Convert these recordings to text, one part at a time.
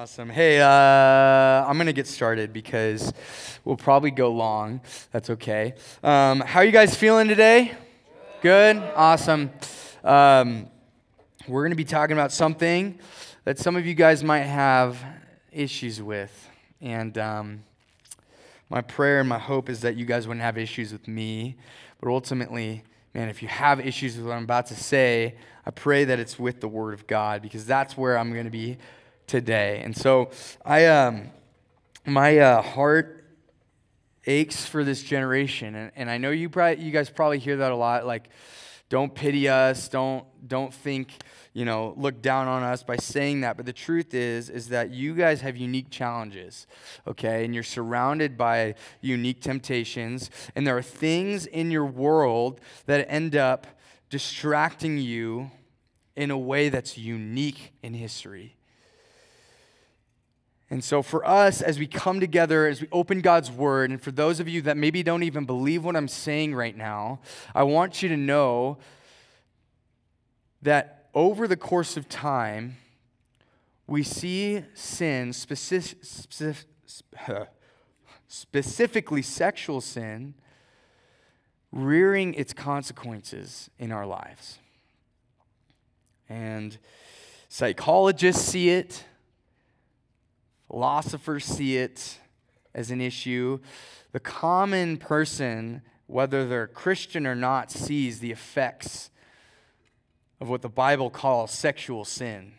Awesome. Hey, uh, I'm going to get started because we'll probably go long. That's okay. Um, how are you guys feeling today? Good? Awesome. Um, we're going to be talking about something that some of you guys might have issues with. And um, my prayer and my hope is that you guys wouldn't have issues with me. But ultimately, man, if you have issues with what I'm about to say, I pray that it's with the Word of God because that's where I'm going to be today. And so I, um, my uh, heart aches for this generation, and, and I know you probably, you guys probably hear that a lot. Like, don't pity us. Don't don't think you know look down on us by saying that. But the truth is is that you guys have unique challenges, okay, and you're surrounded by unique temptations, and there are things in your world that end up distracting you in a way that's unique in history. And so, for us, as we come together, as we open God's word, and for those of you that maybe don't even believe what I'm saying right now, I want you to know that over the course of time, we see sin, specific, specifically sexual sin, rearing its consequences in our lives. And psychologists see it Philosophers see it as an issue. The common person, whether they're Christian or not, sees the effects of what the Bible calls sexual sin.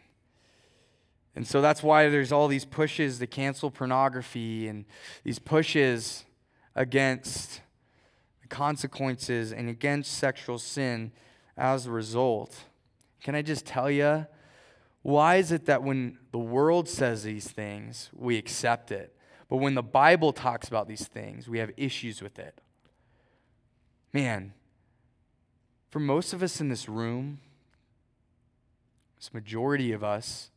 And so that's why there's all these pushes to cancel pornography and these pushes against the consequences and against sexual sin as a result. Can I just tell you? Why is it that when the world says these things, we accept it? But when the Bible talks about these things, we have issues with it. Man, for most of us in this room, this majority of us,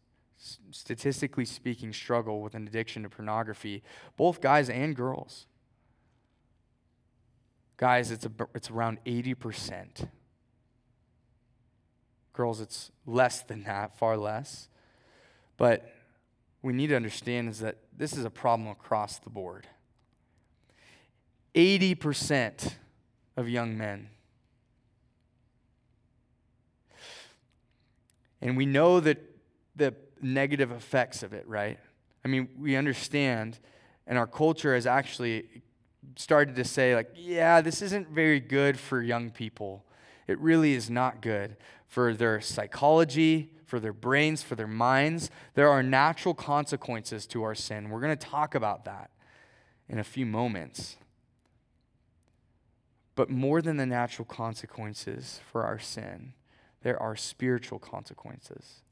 statistically speaking, struggle with an addiction to pornography, both guys and girls. Guys, it's, a, it's around 80%. Girls, it's less than that, far less. But we need to understand is that this is a problem across the board. 80% of young men. And we know that the negative effects of it, right? I mean, we understand, and our culture has actually started to say, like, yeah, this isn't very good for young people. It really is not good for their psychology, for their brains, for their minds. There are natural consequences to our sin. We're going to talk about that in a few moments. But more than the natural consequences for our sin, there are spiritual consequences.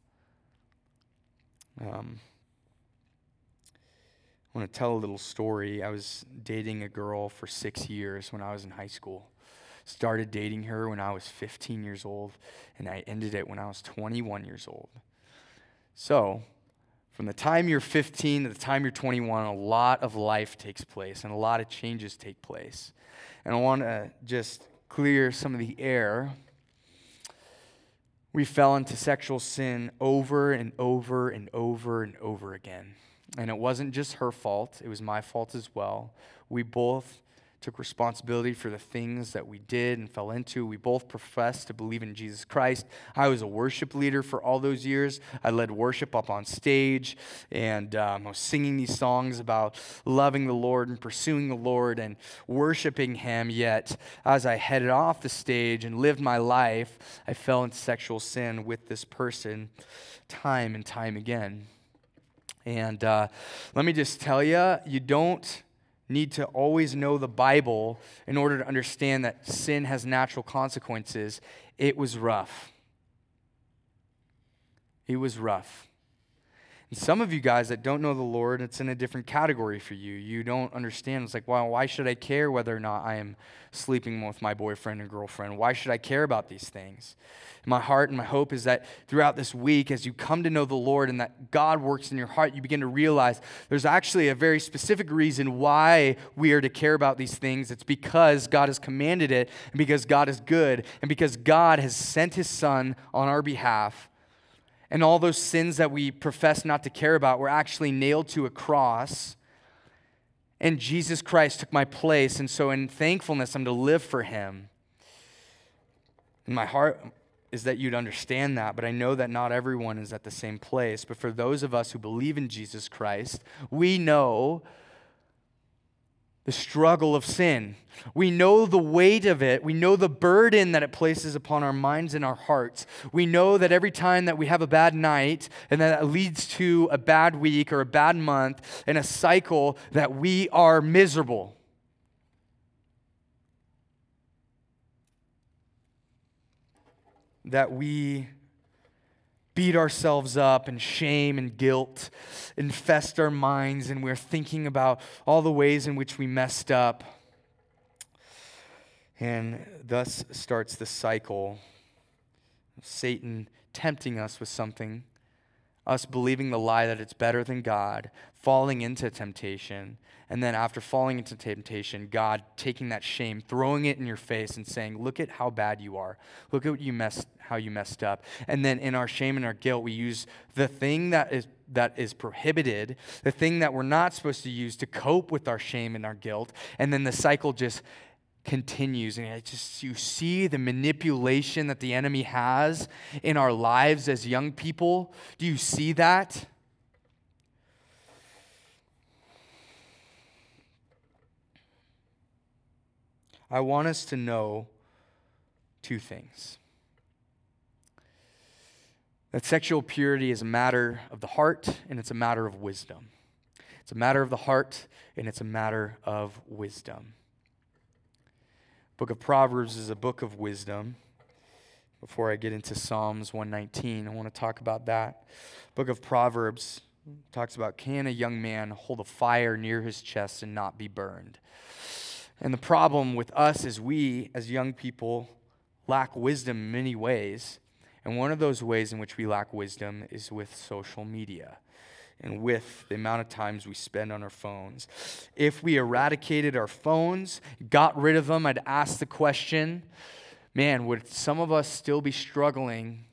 Um, I want to tell a little story. I was dating a girl for six years when I was in high school started dating her when I was 15 years old, and I ended it when I was 21 years old. So, from the time you're 15 to the time you're 21, a lot of life takes place and a lot of changes take place. And I want to just clear some of the air. We fell into sexual sin over and over and over and over again. And it wasn't just her fault, it was my fault as well. We both took responsibility for the things that we did and fell into. We both professed to believe in Jesus Christ. I was a worship leader for all those years. I led worship up on stage, and um, I was singing these songs about loving the Lord and pursuing the Lord and worshiping Him. Yet, as I headed off the stage and lived my life, I fell into sexual sin with this person time and time again. And uh, let me just tell you, you don't need to always know the Bible in order to understand that sin has natural consequences. It was rough. It was rough. And some of you guys that don't know the Lord, it's in a different category for you. You don't understand. It's like, well, why should I care whether or not I am sleeping with my boyfriend and girlfriend? Why should I care about these things? my heart and my hope is that throughout this week, as you come to know the Lord and that God works in your heart, you begin to realize there's actually a very specific reason why we are to care about these things. It's because God has commanded it, and because God is good, and because God has sent his Son on our behalf And all those sins that we profess not to care about were actually nailed to a cross. And Jesus Christ took my place. And so, in thankfulness, I'm to live for him. And my heart is that you'd understand that, but I know that not everyone is at the same place. But for those of us who believe in Jesus Christ, we know the struggle of sin. We know the weight of it. We know the burden that it places upon our minds and our hearts. We know that every time that we have a bad night and that leads to a bad week or a bad month and a cycle that we are miserable. That we beat ourselves up and shame and guilt infest our minds and we're thinking about all the ways in which we messed up. And thus starts the cycle of Satan tempting us with something, us believing the lie that it's better than God, falling into temptation, and then after falling into temptation, God taking that shame, throwing it in your face and saying, "Look at how bad you are. Look at what you messed how you messed up." And then in our shame and our guilt, we use the thing that is that is prohibited, the thing that we're not supposed to use to cope with our shame and our guilt, and then the cycle just continues and it just you see the manipulation that the enemy has in our lives as young people do you see that I want us to know two things that sexual purity is a matter of the heart and it's a matter of wisdom. It's a matter of the heart and it's a matter of wisdom. Book of Proverbs is a book of wisdom. Before I get into Psalms 119, I want to talk about that. Book of Proverbs talks about can a young man hold a fire near his chest and not be burned? And the problem with us is we, as young people, lack wisdom in many ways. And one of those ways in which we lack wisdom is with social media and with the amount of times we spend on our phones. If we eradicated our phones, got rid of them, I'd ask the question man, would some of us still be struggling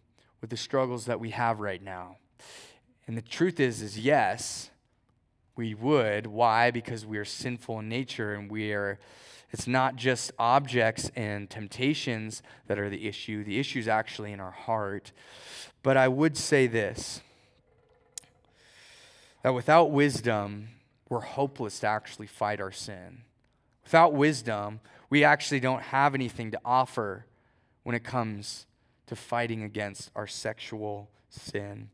with the struggles that we have right now? And the truth is, is yes, we would. Why? Because we are sinful in nature and we are, it's not just objects and temptations that are the issue. The issue is actually in our heart. But I would say this that without wisdom, we're hopeless to actually fight our sin. Without wisdom, we actually don't have anything to offer when it comes to fighting against our sexual sin.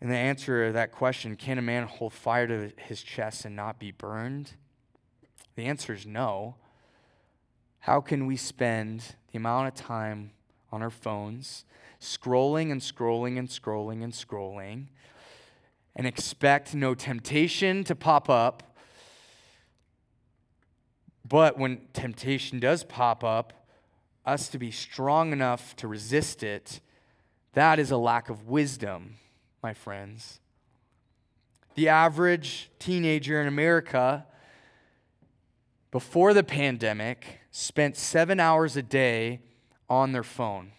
And the answer to that question, can a man hold fire to his chest and not be burned? The answer is no. How can we spend the amount of time on our phones, scrolling and scrolling and scrolling and scrolling, and expect no temptation to pop up? But when temptation does pop up, us to be strong enough to resist it, that is a lack of wisdom my friends. The average teenager in America before the pandemic spent seven hours a day on their phone.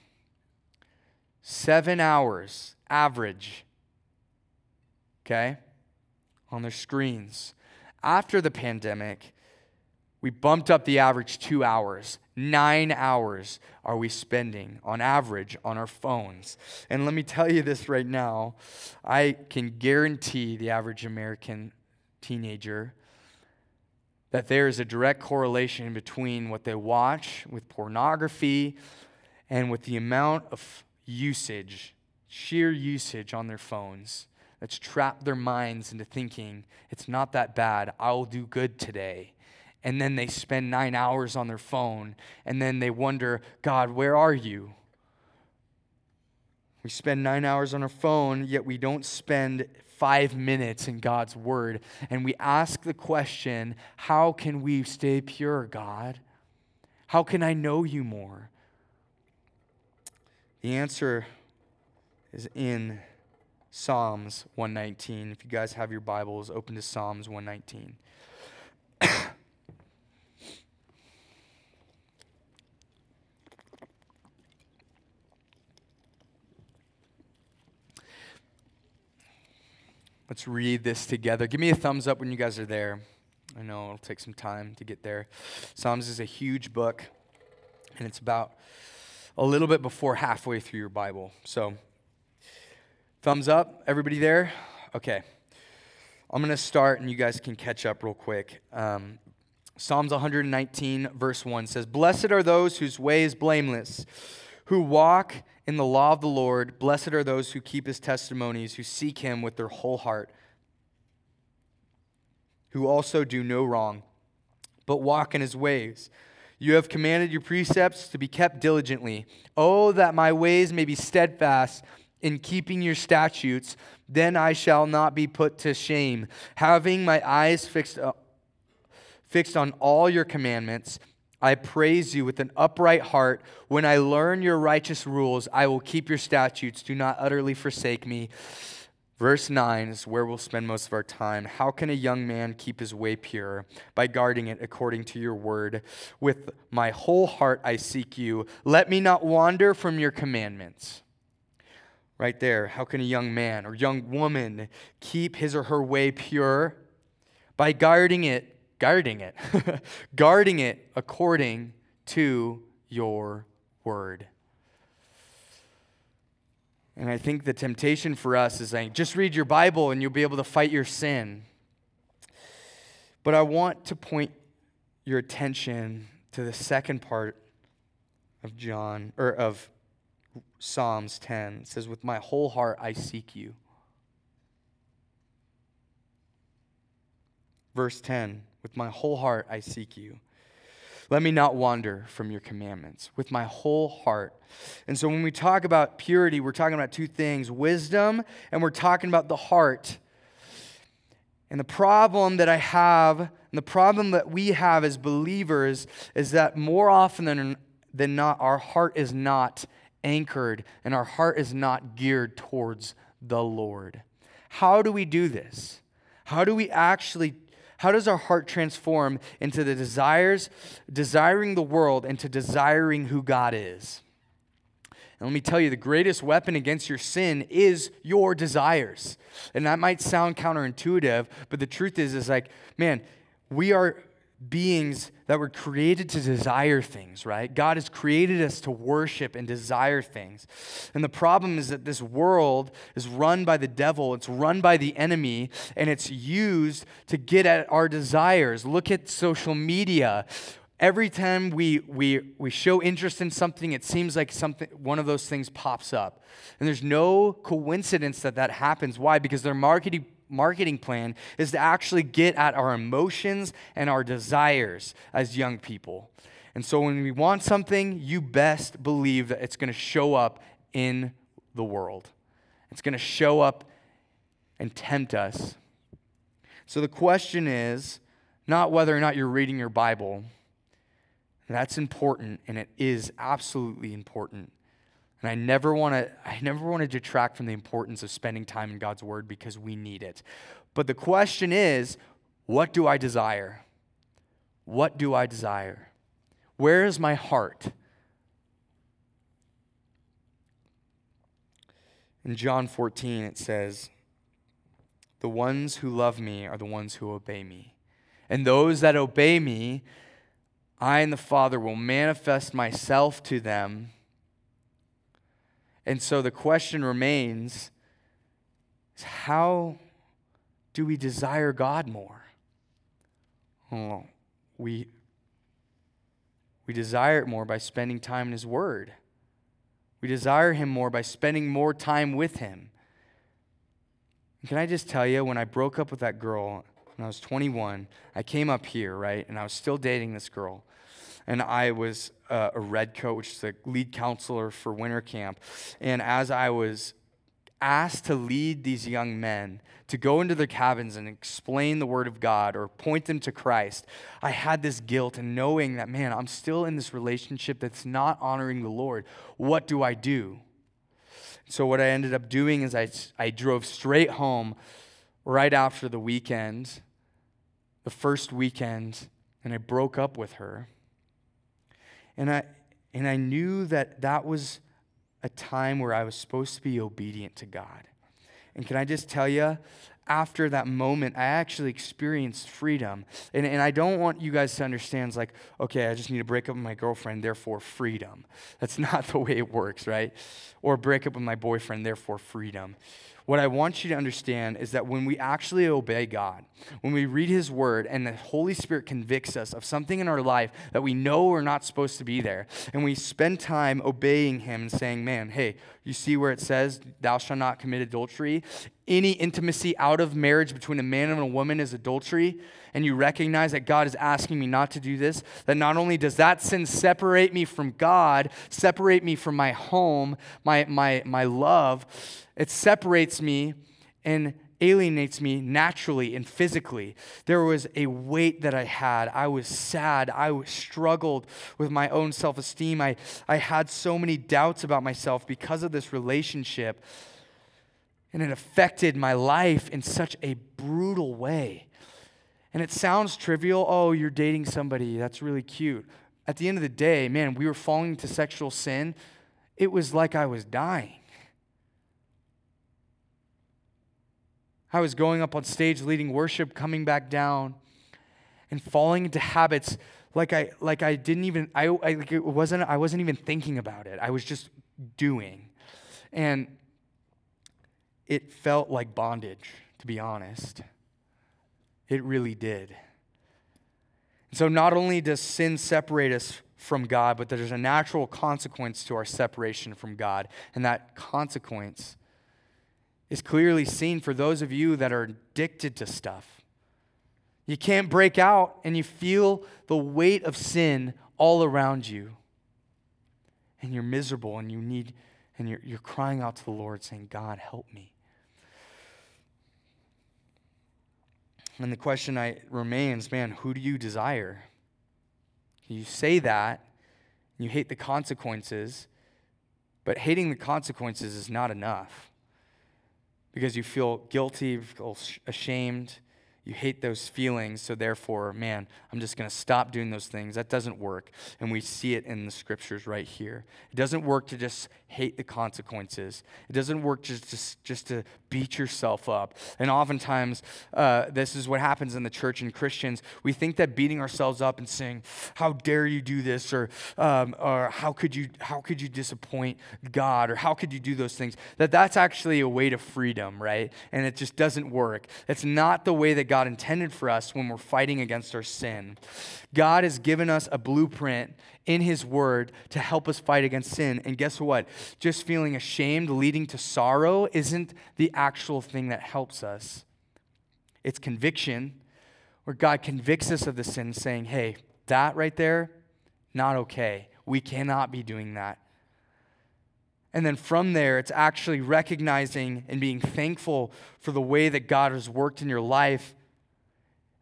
Seven hours, average, okay, on their screens. After the pandemic, we bumped up the average two hours. Nine hours are we spending on average on our phones. And let me tell you this right now I can guarantee the average American teenager that there is a direct correlation between what they watch with pornography and with the amount of usage, sheer usage on their phones that's trapped their minds into thinking it's not that bad, I'll do good today and then they spend nine hours on their phone, and then they wonder, God, where are you? We spend nine hours on our phone, yet we don't spend five minutes in God's word. And we ask the question, How can we stay pure, God? How can I know you more? The answer is in Psalms 119. If you guys have your Bibles, open to Psalms 119. Let's read this together. Give me a thumbs up when you guys are there. I know it'll take some time to get there. Psalms is a huge book, and it's about a little bit before halfway through your Bible. So, thumbs up, everybody there? Okay. I'm going to start, and you guys can catch up real quick. Um, Psalms 119, verse 1 says, Blessed are those whose way is blameless, who walk in the law of the Lord. Blessed are those who keep his testimonies, who seek him with their whole heart, who also do no wrong, but walk in his ways. You have commanded your precepts to be kept diligently. Oh, that my ways may be steadfast in keeping your statutes, then I shall not be put to shame. Having my eyes fixed, uh, fixed on all your commandments, I praise you with an upright heart. When I learn your righteous rules, I will keep your statutes. Do not utterly forsake me. Verse 9 is where we'll spend most of our time. How can a young man keep his way pure? By guarding it according to your word. With my whole heart I seek you. Let me not wander from your commandments. Right there. How can a young man or young woman keep his or her way pure? By guarding it guarding it, guarding it according to your word. And I think the temptation for us is saying, just read your Bible and you'll be able to fight your sin. But I want to point your attention to the second part of John, or of Psalms 10. It says, With my whole heart I seek you. Verse 10 with my whole heart, I seek you. Let me not wander from your commandments with my whole heart. And so when we talk about purity, we're talking about two things wisdom, and we're talking about the heart. And the problem that I have, and the problem that we have as believers, is that more often than, than not, our heart is not anchored and our heart is not geared towards the Lord. How do we do this? How do we actually how does our heart transform into the desires, desiring the world, into desiring who God is? And let me tell you, the greatest weapon against your sin is your desires. And that might sound counterintuitive, but the truth is, is like, man, we are beings that were created to desire things, right? God has created us to worship and desire things. And the problem is that this world is run by the devil, it's run by the enemy, and it's used to get at our desires. Look at social media. Every time we, we, we show interest in something, it seems like something, one of those things pops up. And there's no coincidence that that happens. Why? Because they're marketing marketing plan is to actually get at our emotions and our desires as young people. And so when we want something, you best believe that it's going to show up in the world. It's going to show up and tempt us. So the question is not whether or not you're reading your Bible. That's important, and it is absolutely important. And I never want to I never want to detract from the importance of spending time in God's word because we need it. But the question is, what do I desire? What do I desire? Where is my heart? In John 14 it says, "The ones who love me are the ones who obey me. And those that obey me, I and the Father will manifest myself to them." And so the question remains is how do we desire God more? We, we desire it more by spending time in His Word. We desire Him more by spending more time with Him. And can I just tell you, when I broke up with that girl when I was 21, I came up here, right? And I was still dating this girl and I was uh, a red coach, which is the lead counselor for winter camp. And as I was asked to lead these young men to go into their cabins and explain the word of God or point them to Christ, I had this guilt and knowing that, man, I'm still in this relationship that's not honoring the Lord. What do I do? So, what I ended up doing is I, I drove straight home right after the weekend, the first weekend, and I broke up with her. And I, and I knew that that was a time where I was supposed to be obedient to God. And can I just tell you, after that moment, I actually experienced freedom. And, and I don't want you guys to understand, like, okay, I just need to break up with my girlfriend, therefore freedom. That's not the way it works, right? Or break up with my boyfriend, therefore freedom. What I want you to understand is that when we actually obey God, when we read His Word and the Holy Spirit convicts us of something in our life that we know we're not supposed to be there, and we spend time obeying Him and saying, Man, hey, you see where it says, Thou shalt not commit adultery? Any intimacy out of marriage between a man and a woman is adultery, and you recognize that God is asking me not to do this, that not only does that sin separate me from God, separate me from my home, my, my, my love, it separates me and alienates me naturally and physically. There was a weight that I had. I was sad. I struggled with my own self esteem. I, I had so many doubts about myself because of this relationship. And it affected my life in such a brutal way. And it sounds trivial. Oh, you're dating somebody. That's really cute. At the end of the day, man, we were falling into sexual sin. It was like I was dying. I was going up on stage leading worship, coming back down, and falling into habits like I like I didn't even I, I like it wasn't I wasn't even thinking about it. I was just doing, and it felt like bondage, to be honest. It really did. And so not only does sin separate us from God, but there's a natural consequence to our separation from God, and that consequence is clearly seen for those of you that are addicted to stuff. You can't break out and you feel the weight of sin all around you. And you're miserable and you need, and you're, you're crying out to the Lord saying, God, help me. And the question I, remains man, who do you desire? You say that, you hate the consequences, but hating the consequences is not enough because you feel guilty, feel ashamed, you hate those feelings, so therefore, man, I'm just going to stop doing those things. That doesn't work. And we see it in the scriptures right here. It doesn't work to just hate the consequences, it doesn't work just, just, just to beat yourself up. And oftentimes, uh, this is what happens in the church and Christians. We think that beating ourselves up and saying, How dare you do this? Or, um, or how, could you, how could you disappoint God? Or how could you do those things? That that's actually a way to freedom, right? And it just doesn't work. It's not the way that God intended for us when we're fighting against our sin. God has given us a blueprint in His Word to help us fight against sin. And guess what? Just feeling ashamed leading to sorrow isn't the actual thing that helps us. It's conviction, where God convicts us of the sin, saying, hey, that right there, not okay. We cannot be doing that. And then from there, it's actually recognizing and being thankful for the way that God has worked in your life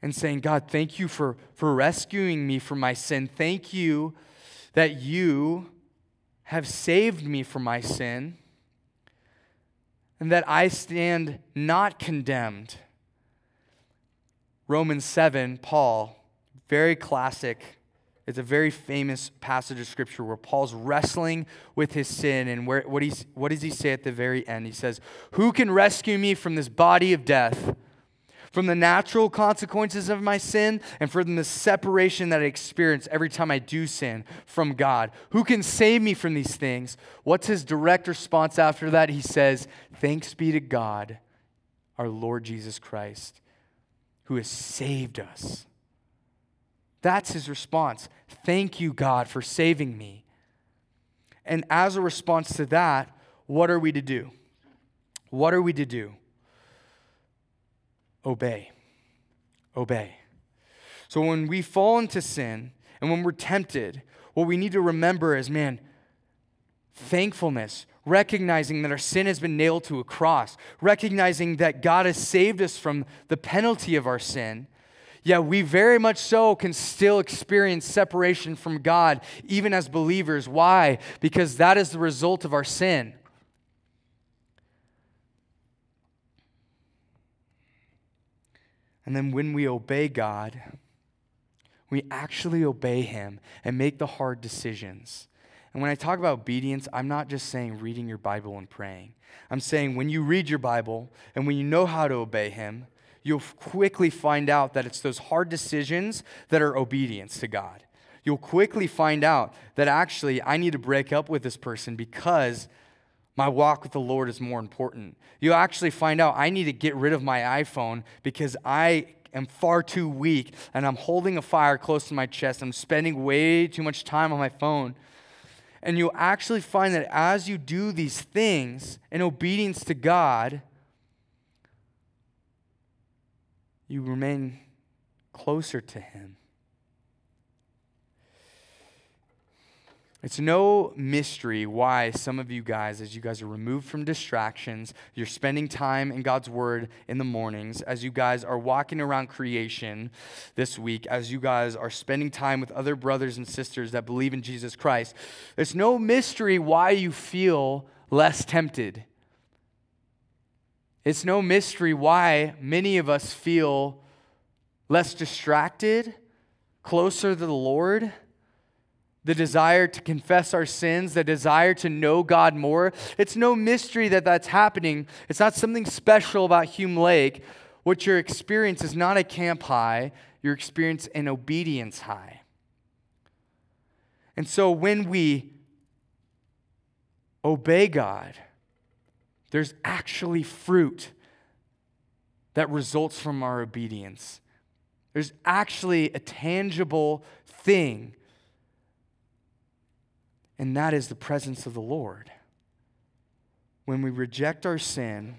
and saying, God, thank you for, for rescuing me from my sin. Thank you that you have saved me from my sin and that I stand not condemned. Romans 7, Paul, very classic. It's a very famous passage of scripture where Paul's wrestling with his sin. And where, what, he, what does he say at the very end? He says, Who can rescue me from this body of death? From the natural consequences of my sin and from the separation that I experience every time I do sin from God. Who can save me from these things? What's his direct response after that? He says, Thanks be to God, our Lord Jesus Christ, who has saved us. That's his response. Thank you, God, for saving me. And as a response to that, what are we to do? What are we to do? Obey. Obey. So when we fall into sin and when we're tempted, what we need to remember is man, thankfulness, recognizing that our sin has been nailed to a cross, recognizing that God has saved us from the penalty of our sin. Yeah, we very much so can still experience separation from God, even as believers. Why? Because that is the result of our sin. And then when we obey God, we actually obey Him and make the hard decisions. And when I talk about obedience, I'm not just saying reading your Bible and praying. I'm saying when you read your Bible and when you know how to obey Him, you'll quickly find out that it's those hard decisions that are obedience to God. You'll quickly find out that actually I need to break up with this person because my walk with the Lord is more important. You'll actually find out I need to get rid of my iPhone because I am far too weak and I'm holding a fire close to my chest. I'm spending way too much time on my phone. And you'll actually find that as you do these things in obedience to God, you remain closer to Him. It's no mystery why some of you guys, as you guys are removed from distractions, you're spending time in God's Word in the mornings, as you guys are walking around creation this week, as you guys are spending time with other brothers and sisters that believe in Jesus Christ. It's no mystery why you feel less tempted. It's no mystery why many of us feel less distracted, closer to the Lord the desire to confess our sins, the desire to know God more. It's no mystery that that's happening. It's not something special about Hume Lake. What your experience is not a camp high, your experience an obedience high. And so when we obey God, there's actually fruit that results from our obedience. There's actually a tangible thing and that is the presence of the Lord. When we reject our sin,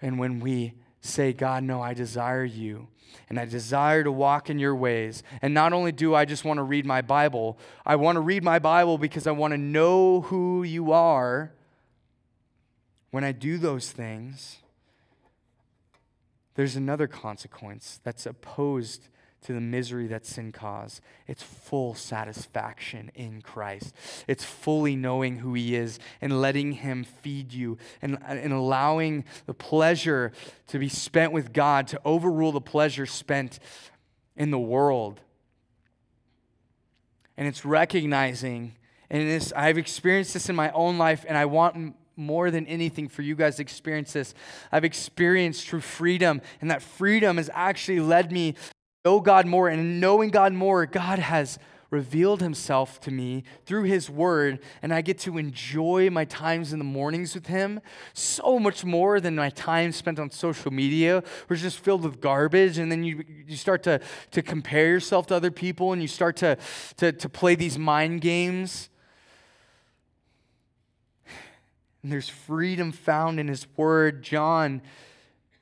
and when we say, God, no, I desire you, and I desire to walk in your ways. And not only do I just want to read my Bible, I want to read my Bible because I want to know who you are. When I do those things, there's another consequence that's opposed to the misery that sin caused. It's full satisfaction in Christ. It's fully knowing who He is and letting Him feed you and, and allowing the pleasure to be spent with God to overrule the pleasure spent in the world. And it's recognizing, and this, I've experienced this in my own life, and I want more than anything for you guys to experience this. I've experienced true freedom, and that freedom has actually led me know God more. And knowing God more, God has revealed himself to me through his word and i get to enjoy my times in the mornings with him so much more than my time spent on social media which is just filled with garbage and then you, you start to, to compare yourself to other people and you start to, to, to play these mind games and there's freedom found in his word john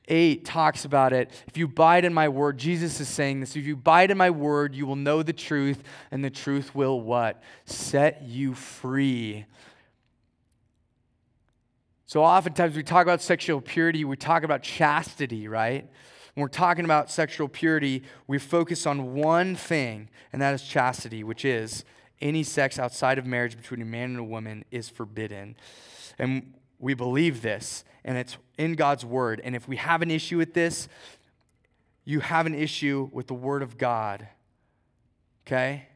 8 talks about it. If you abide in my word, Jesus is saying this. If you abide in my word, you will know the truth, and the truth will what? Set you free. So oftentimes we talk about sexual purity, we talk about chastity, right? When we're talking about sexual purity, we focus on one thing, and that is chastity, which is any sex outside of marriage between a man and a woman is forbidden. And we believe this and it's in God's word. And if we have an issue with this, you have an issue with the word of God. Okay?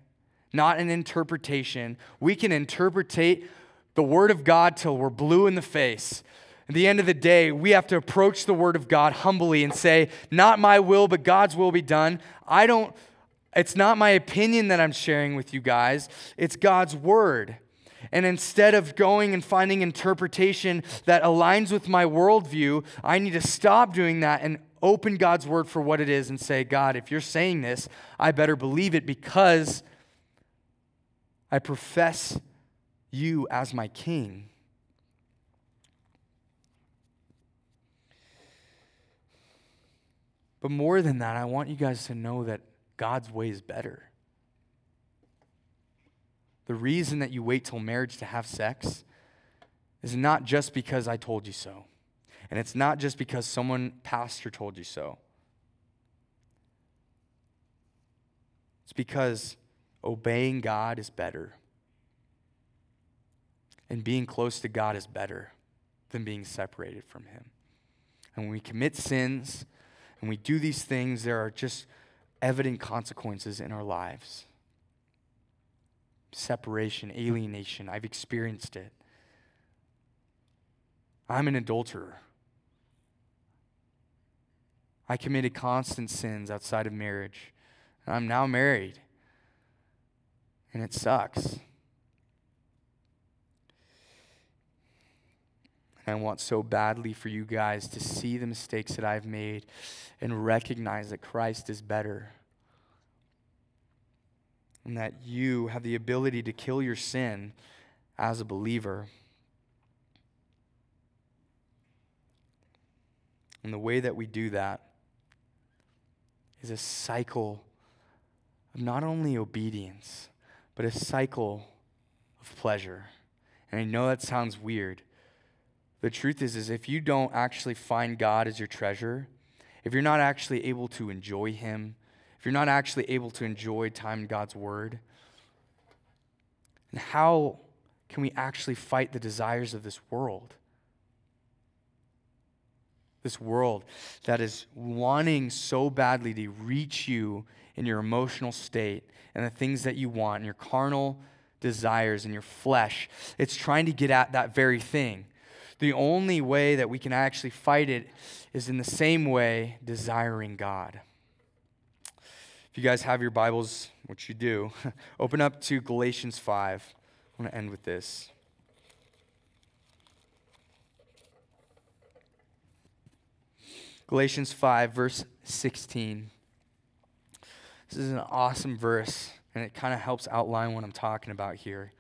Not an interpretation. We can interpretate the word of God till we're blue in the face. At the end of the day, we have to approach the word of God humbly and say, Not my will, but God's will be done. I don't, it's not my opinion that I'm sharing with you guys, it's God's word. And instead of going and finding interpretation that aligns with my worldview, I need to stop doing that and open God's word for what it is and say, God, if you're saying this, I better believe it because I profess you as my king. But more than that, I want you guys to know that God's way is better. The reason that you wait till marriage to have sex is not just because I told you so. And it's not just because someone, pastor, told you so. It's because obeying God is better. And being close to God is better than being separated from Him. And when we commit sins and we do these things, there are just evident consequences in our lives. Separation, alienation. I've experienced it. I'm an adulterer. I committed constant sins outside of marriage. I'm now married. And it sucks. And I want so badly for you guys to see the mistakes that I've made and recognize that Christ is better. And that you have the ability to kill your sin as a believer. And the way that we do that is a cycle of not only obedience, but a cycle of pleasure. And I know that sounds weird. The truth is, is if you don't actually find God as your treasure, if you're not actually able to enjoy Him, if you're not actually able to enjoy time in God's Word, and how can we actually fight the desires of this world? This world that is wanting so badly to reach you in your emotional state and the things that you want and your carnal desires and your flesh. It's trying to get at that very thing. The only way that we can actually fight it is in the same way desiring God. You guys have your Bibles, which you do, open up to Galatians 5. I want to end with this. Galatians 5, verse 16. This is an awesome verse, and it kind of helps outline what I'm talking about here.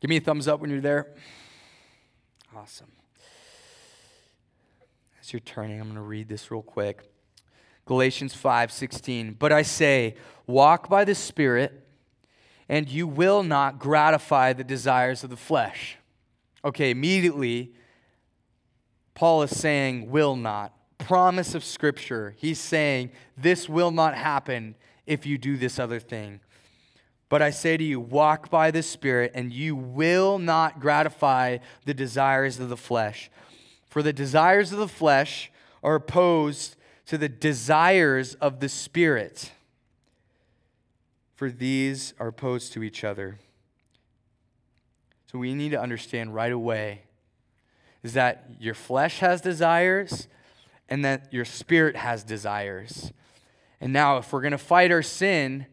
Give me a thumbs up when you're there. Awesome. You're turning, I'm going to read this real quick. Galatians 5:16. But I say, walk by the Spirit and you will not gratify the desires of the flesh. Okay, immediately, Paul is saying, will not. Promise of Scripture. He's saying, this will not happen if you do this other thing. But I say to you, walk by the Spirit, and you will not gratify the desires of the flesh. For the desires of the flesh are opposed to the desires of the Spirit for these are opposed to each other. So we need to understand right away is that your flesh has desires and that your spirit has desires. And now, if we're going to fight our sin,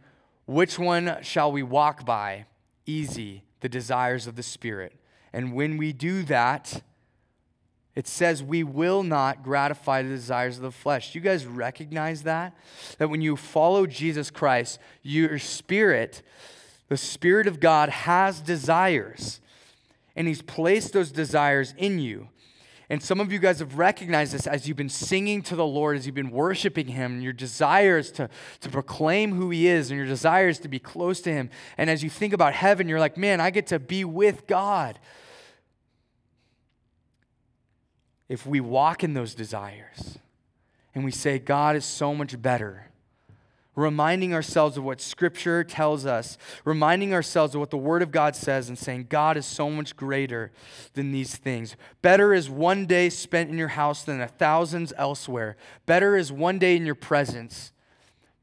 which one shall we walk by? Easy, the desires of the spirit. And when we do that, it says we will not gratify the desires of the flesh. Do you guys recognize that? That when you follow Jesus Christ, your spirit, the Spirit of God, has desires. And He's placed those desires in you. And some of you guys have recognized this as you've been singing to the Lord, as you've been worshiping Him, and your desires to, to proclaim who He is, and your desires to be close to Him. And as you think about heaven, you're like, man, I get to be with God. If we walk in those desires and we say, God is so much better, reminding ourselves of what Scripture tells us, reminding ourselves of what the Word of God says, and saying, God is so much greater than these things. Better is one day spent in your house than a thousand elsewhere. Better is one day in your presence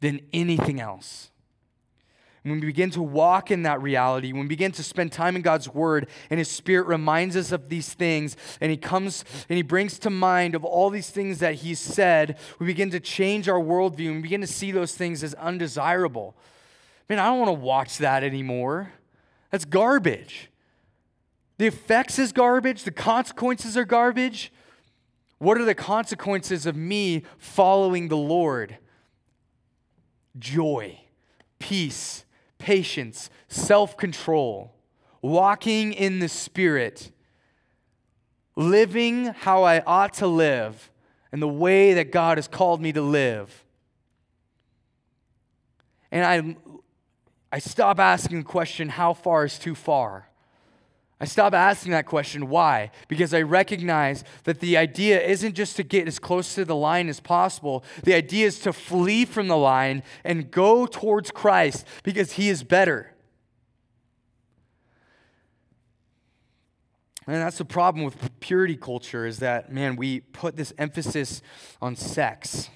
than anything else when we begin to walk in that reality, when we begin to spend time in God's Word, and His Spirit reminds us of these things, and He comes and He brings to mind of all these things that He said, we begin to change our worldview and begin to see those things as undesirable. Man, I don't want to watch that anymore. That's garbage. The effects is garbage, the consequences are garbage. What are the consequences of me following the Lord? Joy, peace, patience, self control, walking in the Spirit, living how I ought to live, and the way that God has called me to live. And I, I stop asking the question, how far is too far? I stop asking that question. Why? Because I recognize that the idea isn't just to get as close to the line as possible. The idea is to flee from the line and go towards Christ because he is better. And that's the problem with purity culture is that, man, we put this emphasis on sex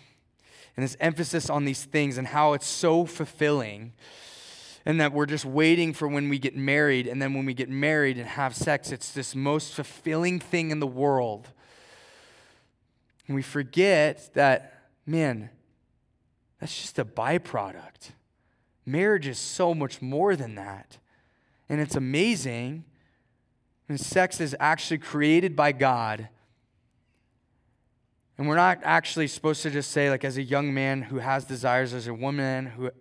and this emphasis on these things and how it's so fulfilling. And that we're just waiting for when we get married. And then when we get married and have sex, it's this most fulfilling thing in the world. And we forget that, man, that's just a byproduct. Marriage is so much more than that. And it's amazing and sex is actually created by God. And we're not actually supposed to just say, like, as a young man who has desires, as a woman who,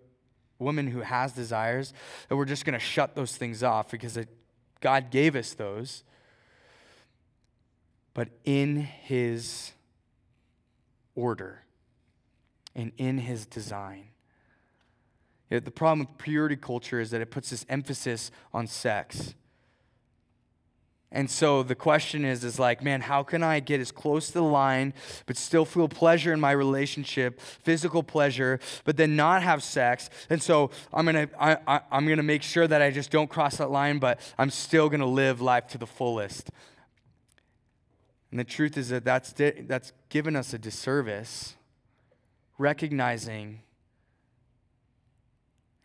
woman who has desires, that we're just going to shut those things off because it, God gave us those. But in His order and in His design. the problem with purity culture is that it puts this emphasis on sex. And so the question is is like, man, how can I get as close to the line but still feel pleasure in my relationship, physical pleasure, but then not have sex? And so I'm to I, I'm to make sure that I just don't cross that line, but I'm still to live life to the fullest. And the truth is that that's that's given us a disservice recognizing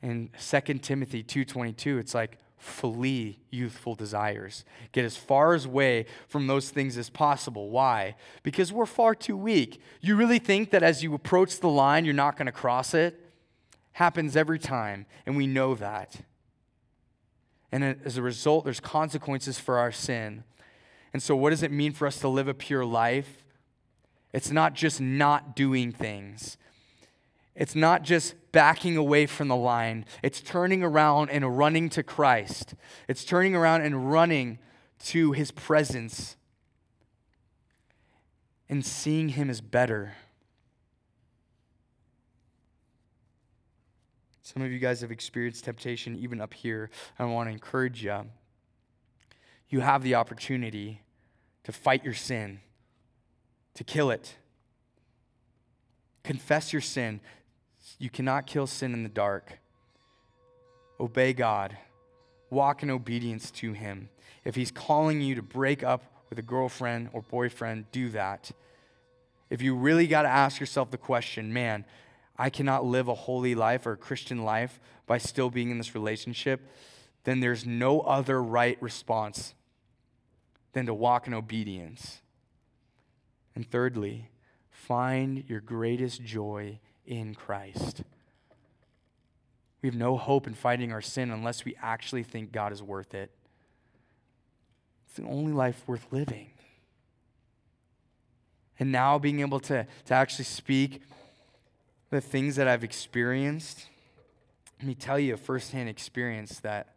in 2 Timothy 2:22 it's like flee youthful desires. Get as far away from those things as possible. Why? Because we're far too weak. You really think that as you approach the line, you're not going to cross it? Happens every time, and we know that. And as a result, there's consequences for our sin. And so, what does it mean for us to live a pure life? It's not just not doing things, it's not just backing away from the line, it's turning around and running to Christ. It's turning around and running to his presence and seeing him as better. Some of you guys have experienced temptation even up here. I want to encourage you. You have the opportunity to fight your sin, to kill it. Confess your sin. You cannot kill sin in the dark. Obey God. Walk in obedience to Him. If He's calling you to break up with a girlfriend or boyfriend, do that. If you really got to ask yourself the question, man, I cannot live a holy life or a Christian life by still being in this relationship, then there's no other right response than to walk in obedience. And thirdly, find your greatest joy in Christ. We have no hope in fighting our sin unless we actually think God is worth it. It's the only life worth living. And now being able to, to actually speak the things that I've experienced, let me tell you a firsthand experience that,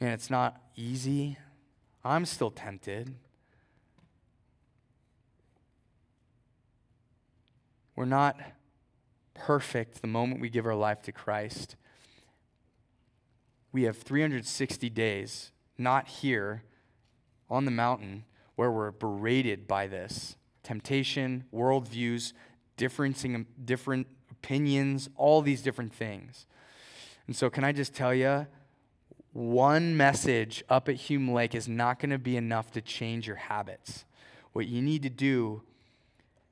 man, it's not easy. I'm still tempted. We're not perfect the moment we give our life to Christ. We have 360 days, not here on the mountain, where we're berated by this temptation, worldviews, different, different opinions, all these different things. And so, can I just tell you, one message up at Hume Lake is not going to be enough to change your habits. What you need to do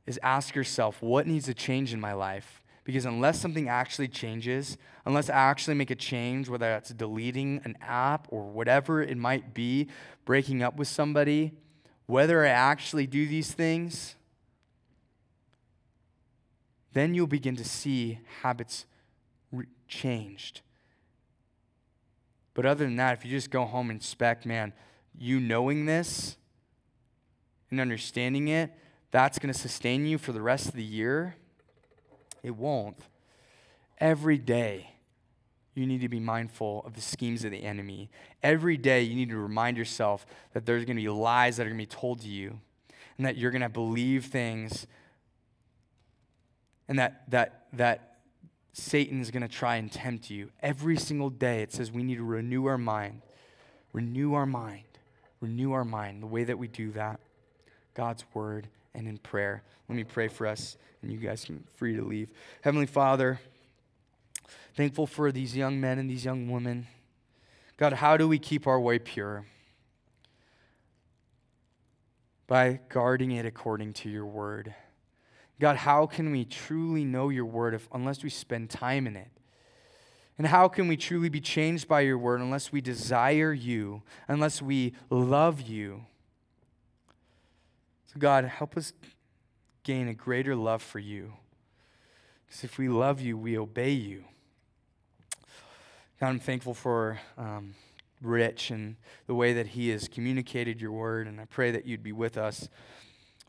is ask yourself, what needs to change in my life? Because unless something actually changes, unless I actually make a change, whether that's deleting an app or whatever it might be, breaking up with somebody, whether I actually do these things, then you'll begin to see habits re- changed. But other than that, if you just go home and inspect, man, you knowing this and understanding it, that's going to sustain you for the rest of the year it won't. Every day, you need to be mindful of the schemes of the enemy. Every day, you need to remind yourself that there's going to be lies that are going to be told to you, and that you're going to believe things, and that, that, that Satan's going to try and tempt you. Every single day, it says we need to renew our mind. Renew our mind. Renew our mind. The way that we do that, God's word and in prayer. Let me pray for us, and you guys can free to leave. Heavenly Father, thankful for these young men and these young women. God, how do we keep our way pure? by guarding it according to your word. God, how can we truly know your word if, unless we spend time in it? And how can we truly be changed by your word unless we desire you, unless we love you? So, God, help us gain a greater love for you. Because if we love you, we obey you. God, I'm thankful for um, Rich and the way that he has communicated your word, and I pray that you'd be with us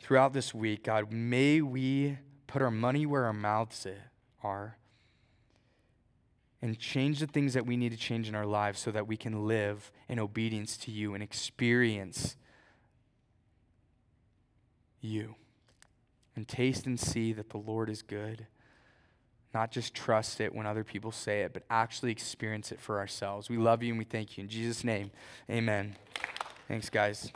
throughout this week. God, may we put our money where our mouths are and change the things that we need to change in our lives so that we can live in obedience to you and experience you and taste and see that the Lord is good. Not just trust it when other people say it, but actually experience it for ourselves. We love you and we thank you. In Jesus' name, amen. Thanks, guys.